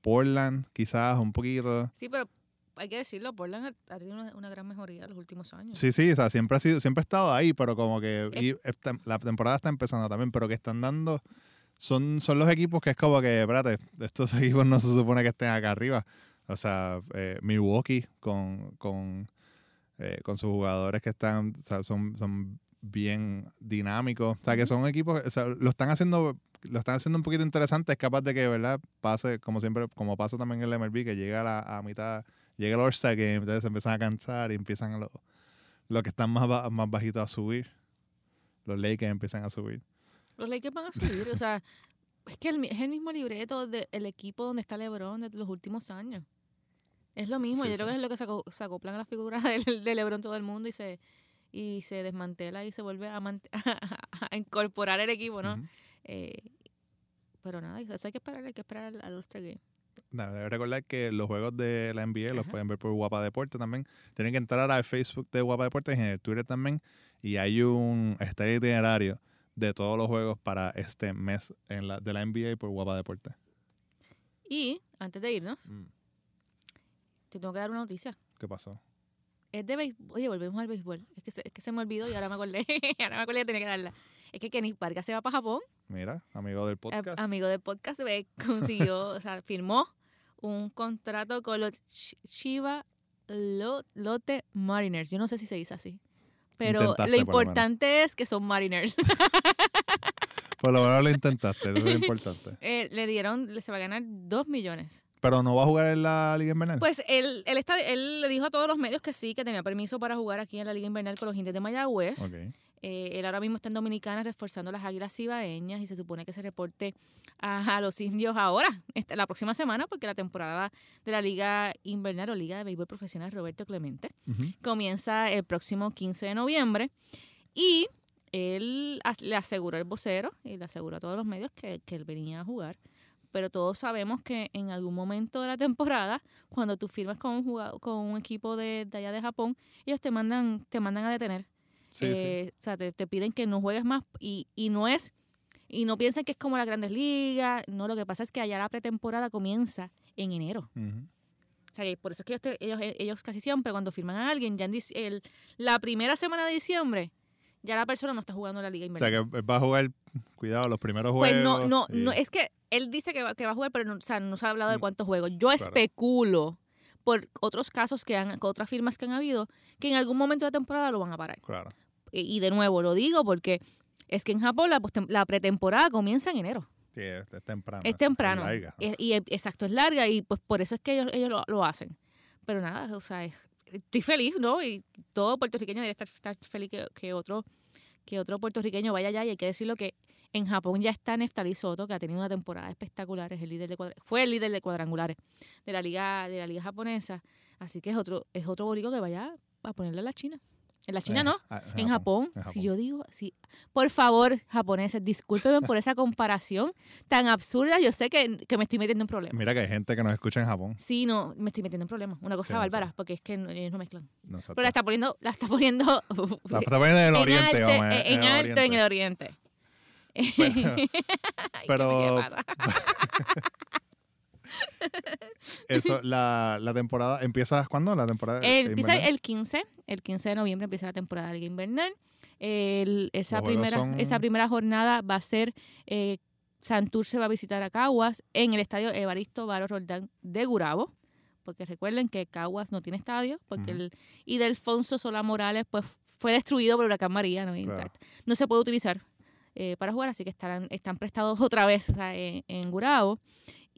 Speaker 2: Portland, quizás un poquito.
Speaker 1: Sí, pero hay que decirlo, Portland ha, tenido una, una gran mejoría en los últimos años.
Speaker 2: Sí, sí, o sea, siempre ha sido, siempre ha estado ahí, pero como que y esta- la temporada está empezando también, pero que están dando, son, son los equipos que es como que, espérate, estos equipos no se supone que estén acá arriba. O sea, eh, Milwaukee con, con, eh, con sus jugadores que están, o sea, son, son bien dinámicos. O sea, que son equipos, o sea, lo están haciendo, lo están haciendo un poquito interesante, es capaz de que, ¿verdad? Pase, como siempre, como pasa también en el MLB, que llega a, la, a mitad, llega el All-Star Game, entonces se empiezan a cansar y empiezan los, los que están más, ba- más bajitos a subir. Los Lakers empiezan a subir.
Speaker 1: Los Lakers van a subir, o sea, es que el es el mismo libreto del equipo donde está LeBron de los últimos años. Es lo mismo,
Speaker 2: Sí,
Speaker 1: yo creo que es lo que se, aco- se acoplan a la figura del- de, LeBron todo el mundo y se y se desmantela y se vuelve a, a incorporar el equipo, ¿no? Eh, pero nada, eso hay que esperar, hay que esperar al, al All-Star Game.
Speaker 2: Debe recordar que los juegos de la NBA los pueden ver por Guapa Deporte también. Tienen que entrar al Facebook de Guapa Deporte y en el Twitter también. Y hay un está el itinerario de todos los juegos para este mes en la, de la NBA por Guapa Deporte.
Speaker 1: Y antes de irnos,
Speaker 2: Mm,
Speaker 1: te tengo que dar una noticia.
Speaker 2: ¿Qué pasó?
Speaker 1: Es de béisbol. Oye, volvemos al béisbol. Es que, se, es que se me olvidó y ahora me acordé. ahora me acordé que tenía que darla. Es que Kenny Vargas se va para Japón.
Speaker 2: Mira, amigo del
Speaker 1: a-
Speaker 2: podcast.
Speaker 1: amigo del podcast, ve, consiguió, o sea, firmó un contrato con los Lo- Lotte Mariners. Yo no sé si se dice así. Pero
Speaker 2: Intentaste,
Speaker 1: lo importante es que son Mariners.
Speaker 2: Por lo menos lo intentaste, eso es lo importante.
Speaker 1: Eh, le dieron, se va a ganar dos millones.
Speaker 2: Pero no va a jugar en la Liga Invernal.
Speaker 1: Pues él, él, está, él le dijo a todos los medios que sí, que tenía permiso para jugar aquí en la Liga Invernal con los indios de Mayagüez.
Speaker 2: Ok.
Speaker 1: Eh, él ahora mismo está en Dominicana reforzando las águilas cibaeñas y se supone que se reporte a, a los indios ahora, esta- la próxima semana, porque la temporada de la Liga Invernal o Liga de Béisbol Profesional Roberto Clemente comienza el próximo 15 de noviembre y él le aseguró al vocero y le aseguró a todos los medios que, que él venía a jugar. Pero todos sabemos que en algún momento de la temporada, cuando tú firmas con un, jugado- con un equipo de, de allá de Japón, ellos te mandan, te mandan a detener.
Speaker 2: Sí, sí.
Speaker 1: Eh, O sea, te, te piden que no juegues más y, y no es, y no piensen que es como las grandes ligas, no, lo que pasa es que allá la pretemporada comienza en enero. O sea, que por eso es que ellos, ellos, ellos casi siempre cuando firman a alguien, ya en el, la primera semana de diciembre, ya la persona no está jugando en la liga
Speaker 2: O
Speaker 1: invernal.
Speaker 2: sea que va a jugar, cuidado, los primeros juegos.
Speaker 1: pues no, no,
Speaker 2: y-
Speaker 1: no, es que él dice que va, que va a jugar, pero no, o sea, no se ha hablado de
Speaker 2: Mm,
Speaker 1: cuántos juegos. Yo
Speaker 2: claro.
Speaker 1: especulo por otros casos que han, con otras firmas que han habido, que en algún momento de la temporada lo van a parar.
Speaker 2: Claro.
Speaker 1: Y, y de nuevo lo digo porque es que en Japón la, la pretemporada comienza en enero.
Speaker 2: Que es, es temprano.
Speaker 1: es temprano. Y, exacto, es larga y pues por eso es que ellos, ellos lo, lo hacen. Pero nada, o sea, es- estoy feliz, ¿no? Y todo puertorriqueño debe estar, estar feliz que, que otro que otro puertorriqueño vaya allá y hay que decirlo que en Japón ya está Neftali Soto, que ha tenido una temporada espectacular, es el líder de fue el líder de cuadrangulares de la liga de la liga japonesa, así que es otro es otro borico que vaya a ponerle a la China. En la China
Speaker 2: Eh,
Speaker 1: no,
Speaker 2: ah,
Speaker 1: en Japón,
Speaker 2: en
Speaker 1: si yo digo, si, por favor, japoneses, discúlpenme por esa comparación tan absurda. Yo sé que, que me estoy metiendo en problemas.
Speaker 2: Mira que hay gente que nos escucha en Japón.
Speaker 1: Sí, no, me estoy metiendo en problemas. Una cosa
Speaker 2: Sí,
Speaker 1: bárbara, porque es que no- ellos no mezclan. Pero la está poniendo, la está poniendo
Speaker 2: La está poniendo en el
Speaker 1: en
Speaker 2: oriente,
Speaker 1: alto,
Speaker 2: vamos,
Speaker 1: en, alto en el oriente.
Speaker 2: Pero-
Speaker 1: Ay,
Speaker 2: pero-
Speaker 1: ¿qué me pasa?
Speaker 2: Eso, la, la temporada, ¿empieza cuándo? La temporada
Speaker 1: El- empieza el 15, el 15 de noviembre empieza la temporada de Liga Invernal. El- esa, primera,
Speaker 2: son-
Speaker 1: esa primera jornada va a ser, eh, Santurce va a visitar a Caguas en el estadio Evaristo Varo Roldán de Gurabo, porque recuerden que Caguas no tiene estadio, porque el, y de Alfonso Solá Morales pues fue destruido por el huracán María, ¿no?
Speaker 2: Claro.
Speaker 1: no se puede utilizar eh, para jugar, así que estarán, están prestados otra vez o sea, en, en Gurabo.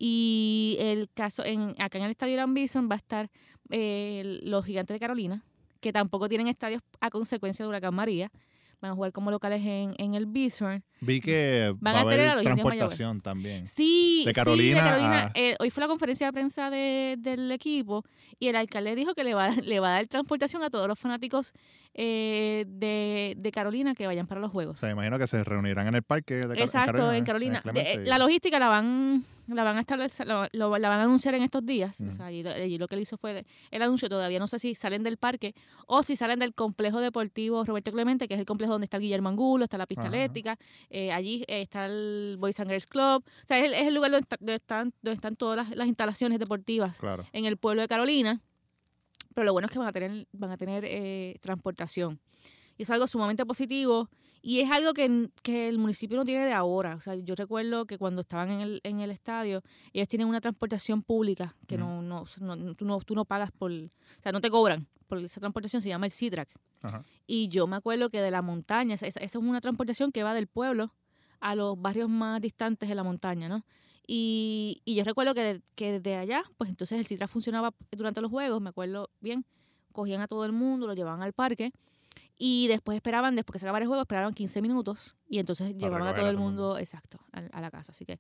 Speaker 1: Y el caso, en, acá en el estadio Irán Bison va a estar eh, los gigantes de Carolina, que tampoco tienen estadios a consecuencia de Huracán María. Van a jugar como locales en, en el Bison.
Speaker 2: Vi que
Speaker 1: Van
Speaker 2: va
Speaker 1: a tener a
Speaker 2: haber transportación también.
Speaker 1: Sí,
Speaker 2: De
Speaker 1: sí,
Speaker 2: Carolina
Speaker 1: Carolina.
Speaker 2: a-
Speaker 1: Eh, hoy fue la conferencia de prensa de- del equipo y el alcalde dijo que le va, le va a dar transportación a todos los fanáticos eh, de, de Carolina que vayan para los
Speaker 2: O
Speaker 1: juegos.
Speaker 2: sea, imagino que se reunirán en el parque de Car-
Speaker 1: Exacto, en. Carolina. De- la logística la van la van a establecer, lo- lo- la van a anunciar en estos días. O sea, lo, y lo que él hizo fue el anuncio. Todavía no sé si salen del parque o si salen del complejo deportivo Roberto Clemente, que es el complejo donde está el Guillermo Angulo, está la pista
Speaker 2: Ajá.
Speaker 1: atlética. eh, allí eh, está el Boys and Girls Club. O sea, es el, es el lugar donde, está- donde están, donde están todas las, las instalaciones deportivas
Speaker 2: Claro.
Speaker 1: en el pueblo de Carolina. Pero lo bueno es que van a tener, van a tener eh, transportación. Y es algo sumamente positivo. Y es algo que, que el municipio no tiene de ahora. O sea, yo recuerdo que cuando estaban en el, en el estadio, ellos tienen una transportación pública que no, no, no- tú, no, tú no pagas por... O sea, no te cobran por esa transportación. Se llama el CITRAC.
Speaker 2: Ajá.
Speaker 1: Y yo me acuerdo que de la montaña, esa, esa es una transportación que va del pueblo a los barrios más distantes de la montaña, ¿no? Y, y yo recuerdo que, de- que desde allá, pues entonces el Citra funcionaba durante los juegos, me acuerdo bien, cogían a todo el mundo, lo llevaban al parque y después esperaban, después que se acabara el juego, esperaban 15 minutos y entonces llevaban a todo el mundo, exacto, a, a la casa. Así que,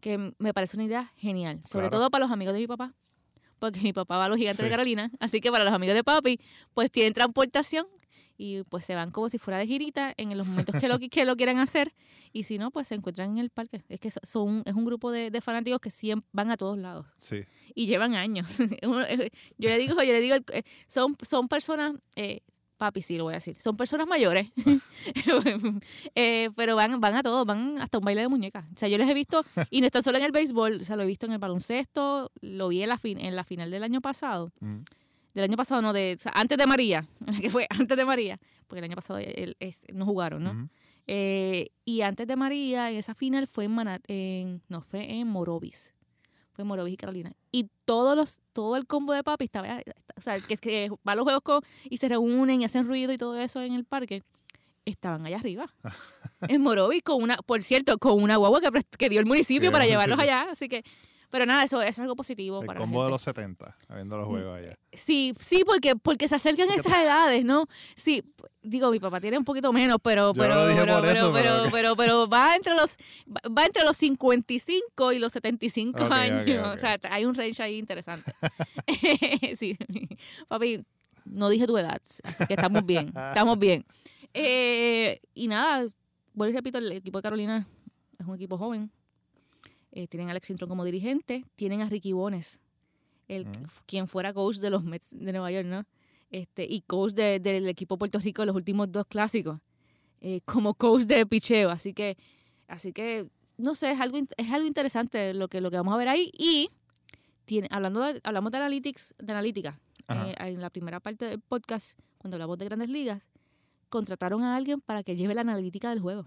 Speaker 1: que me parece una idea genial, sobre
Speaker 2: Claro.
Speaker 1: todo para los amigos de mi papá, porque mi papá va a los gigantes de. Carolina, así que para los amigos de papi, pues tienen transportación y pues se van como si fuera de girita en los momentos que lo, que lo quieran hacer y si no, pues se encuentran en el parque. Es que so- son, es un grupo de, de fanáticos que siempre van a todos lados
Speaker 2: Sí.
Speaker 1: y llevan años. Eh, yo le digo, yo le digo, eh, son, son personas, eh, papi sí lo voy a decir, son personas mayores, Eh, pero van, van a todos, van hasta un baile de muñecas. O sea, yo les he visto, y no está solo en el béisbol, o sea, lo he visto en el baloncesto, lo vi en la, fin, en la final del año pasado,
Speaker 2: Mm.
Speaker 1: del año pasado, no, de, o sea, antes de María, que fue antes de María, porque el año pasado el- no jugaron, ¿no? Eh, y antes de María, en esa final fue en, Mana- en no fue en Morovis. Fue en Morovis y Carolina. Y todos los, todo el combo de papi estaba, o sea, que, que va a los juegos con, y se reúnen y hacen ruido y todo eso en el parque, estaban allá arriba. en Morovis con una, por cierto, con una guagua que, dio el municipio para llevarlos allá. Así que, pero nada, eso, eso es algo positivo
Speaker 2: El
Speaker 1: para la
Speaker 2: combo de los 70, viendo los juegos allá.
Speaker 1: Sí, sí, porque, porque se acercan esas edades, ¿no? Sí, digo, mi papá tiene un poquito menos, pero, pero, pero, pero,
Speaker 2: eso,
Speaker 1: pero,
Speaker 2: pero-
Speaker 1: pero, pero va entre los, va- entre los 55 y los 75
Speaker 2: Ok, ok,
Speaker 1: años. O sea, hay un range ahí interesante. sí, papi, no dije tu edad, así que estamos bien, estamos bien. Eh, y nada, vuelvo y repito, el equipo de Carolina es un equipo joven. Eh, tienen a Alex Intron como dirigente, tienen a Ricky Bones, el,
Speaker 2: Mm.
Speaker 1: quien fuera coach de los Mets de Nueva York, ¿no? Este, y coach de- del equipo de Puerto Rico en los últimos dos clásicos, eh, como coach de picheo. Así que, así que no sé, es algo, es algo interesante lo que, lo que vamos a ver ahí. Y tiene, hablando de, hablamos de analytics, de analítica, eh, en la primera parte del podcast, cuando hablamos de grandes ligas, contrataron a alguien para que lleve la analítica del juego.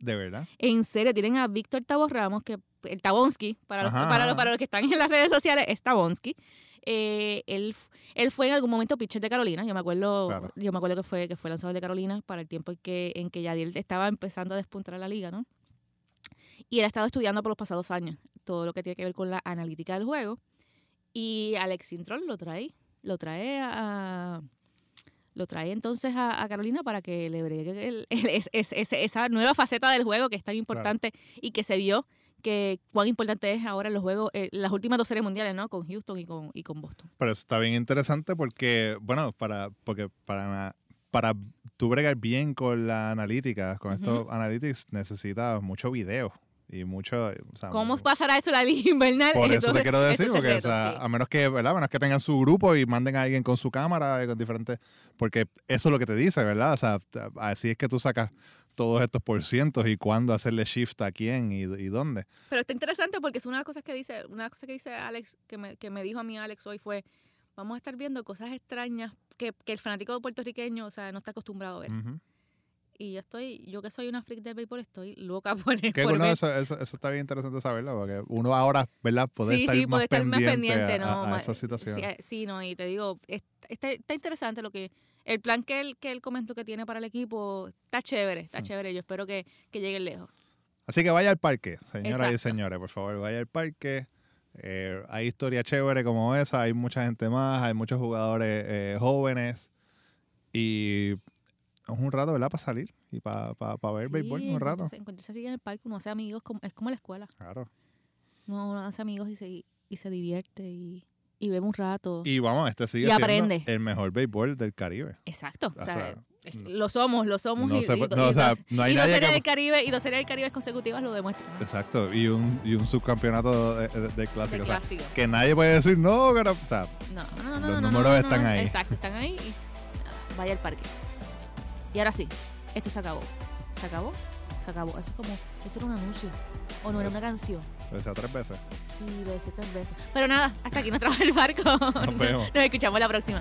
Speaker 2: De verdad.
Speaker 1: En serio, tienen a Víctor Tabo Ramos, que el Tabonsky, para los,
Speaker 2: Ajá,
Speaker 1: para, los, para los que están en las redes sociales, es Tabonsky. Eh, él, él fue en algún momento pitcher de Carolina. Yo me acuerdo,
Speaker 2: Claro.
Speaker 1: yo me acuerdo que fue, que fue lanzador de Carolina para el tiempo en que, en que Yadiel estaba empezando a despuntar a la liga, ¿no? Y él ha estado estudiando por los pasados años todo lo que tiene que ver con la analítica del juego. Y Alex Sintrol lo trae, lo trae a, lo trae entonces a, Carolina para que le bregue el- el- esa nueva faceta del juego que es tan importante y que se vio que cuán importante es ahora los juegos, eh, las últimas dos series mundiales, ¿no? Con Houston y con, y con Boston.
Speaker 2: Pero eso está bien interesante porque, bueno, para, porque para, para tú bregar bien con la analítica, con
Speaker 1: Ujú.
Speaker 2: estos analytics, necesitas mucho video y mucho... o sea,
Speaker 1: ¿Cómo pasará eso la liga invernal?
Speaker 2: Por eso te quiero decir, porque o
Speaker 1: reto,
Speaker 2: sea,
Speaker 1: sí.
Speaker 2: a menos que, ¿verdad? A menos que tengan su grupo y manden a alguien con su cámara y con diferentes, porque eso es lo que te dice, ¿verdad? O sea, así es que tú sacas todos estos porcientos y cuándo hacerle shift a quién y, y dónde.
Speaker 1: Pero está interesante porque es una de las cosas que dice, una de las cosas que dice Alex, que me, que me dijo a mí Alex hoy fue, vamos a estar viendo cosas extrañas que, que el fanático puertorriqueño, o sea, no está acostumbrado a ver.
Speaker 2: Ujú.
Speaker 1: Y yo estoy, yo que soy una freak del béisbol, estoy loca por,
Speaker 2: Que
Speaker 1: por
Speaker 2: no,
Speaker 1: ver.
Speaker 2: eso, eso, eso está bien interesante saberlo, porque uno ahora, ¿verdad? Puede
Speaker 1: sí,
Speaker 2: estar,
Speaker 1: sí,
Speaker 2: más,
Speaker 1: estar
Speaker 2: pendiente
Speaker 1: más pendiente,
Speaker 2: a,
Speaker 1: ¿no?
Speaker 2: a- esa situación.
Speaker 1: Sí, sí, no, y te digo, es- está, está interesante lo que, el plan que él, que él comentó que tiene para el equipo, está chévere, está
Speaker 2: Mm.
Speaker 1: chévere, yo espero que, que lleguen lejos.
Speaker 2: Así que vaya al parque, señoras y señores, por favor, vaya al parque. Eh, hay historia chévere como esa, hay mucha gente más, hay muchos jugadores eh, jóvenes y es un rato, ¿verdad? Para salir y para ver
Speaker 1: Sí,
Speaker 2: béisbol un rato.
Speaker 1: encuentra así en el parque, uno hace amigos, es como la escuela.
Speaker 2: Claro.
Speaker 1: Uno, uno hace amigos y se, y se divierte y, y bebe un rato.
Speaker 2: Y vamos, este sigue
Speaker 1: Y
Speaker 2: siendo
Speaker 1: aprende.
Speaker 2: el mejor béisbol del Caribe.
Speaker 1: Exacto.
Speaker 2: O
Speaker 1: o sea,
Speaker 2: no-
Speaker 1: lo somos, lo somos.
Speaker 2: No
Speaker 1: y,
Speaker 2: se
Speaker 1: y
Speaker 2: puede-
Speaker 1: do-
Speaker 2: no,
Speaker 1: y
Speaker 2: o sea,
Speaker 1: dos,
Speaker 2: no hay
Speaker 1: y dos series
Speaker 2: que-
Speaker 1: del Caribe y dos series del Caribe consecutivas lo demuestran.
Speaker 2: Exacto, y un, y un subcampeonato de, de- de
Speaker 1: De
Speaker 2: clásico. o sea,
Speaker 1: clásico.
Speaker 2: que nadie puede decir, no, pero, o sea,
Speaker 1: No, no,
Speaker 2: Los números están ahí.
Speaker 1: Exacto, están ahí y nada, vaya al parque. Y ahora sí, esto se acabó. ¿Se acabó? Se acabó. Eso es como, eso era un anuncio. O no era una canción.
Speaker 2: Lo decía tres veces.
Speaker 1: Sí, lo decía tres veces. Pero nada, hasta aquí nos trabaja el barco.
Speaker 2: Nos vemos.
Speaker 1: Nos escuchamos la próxima.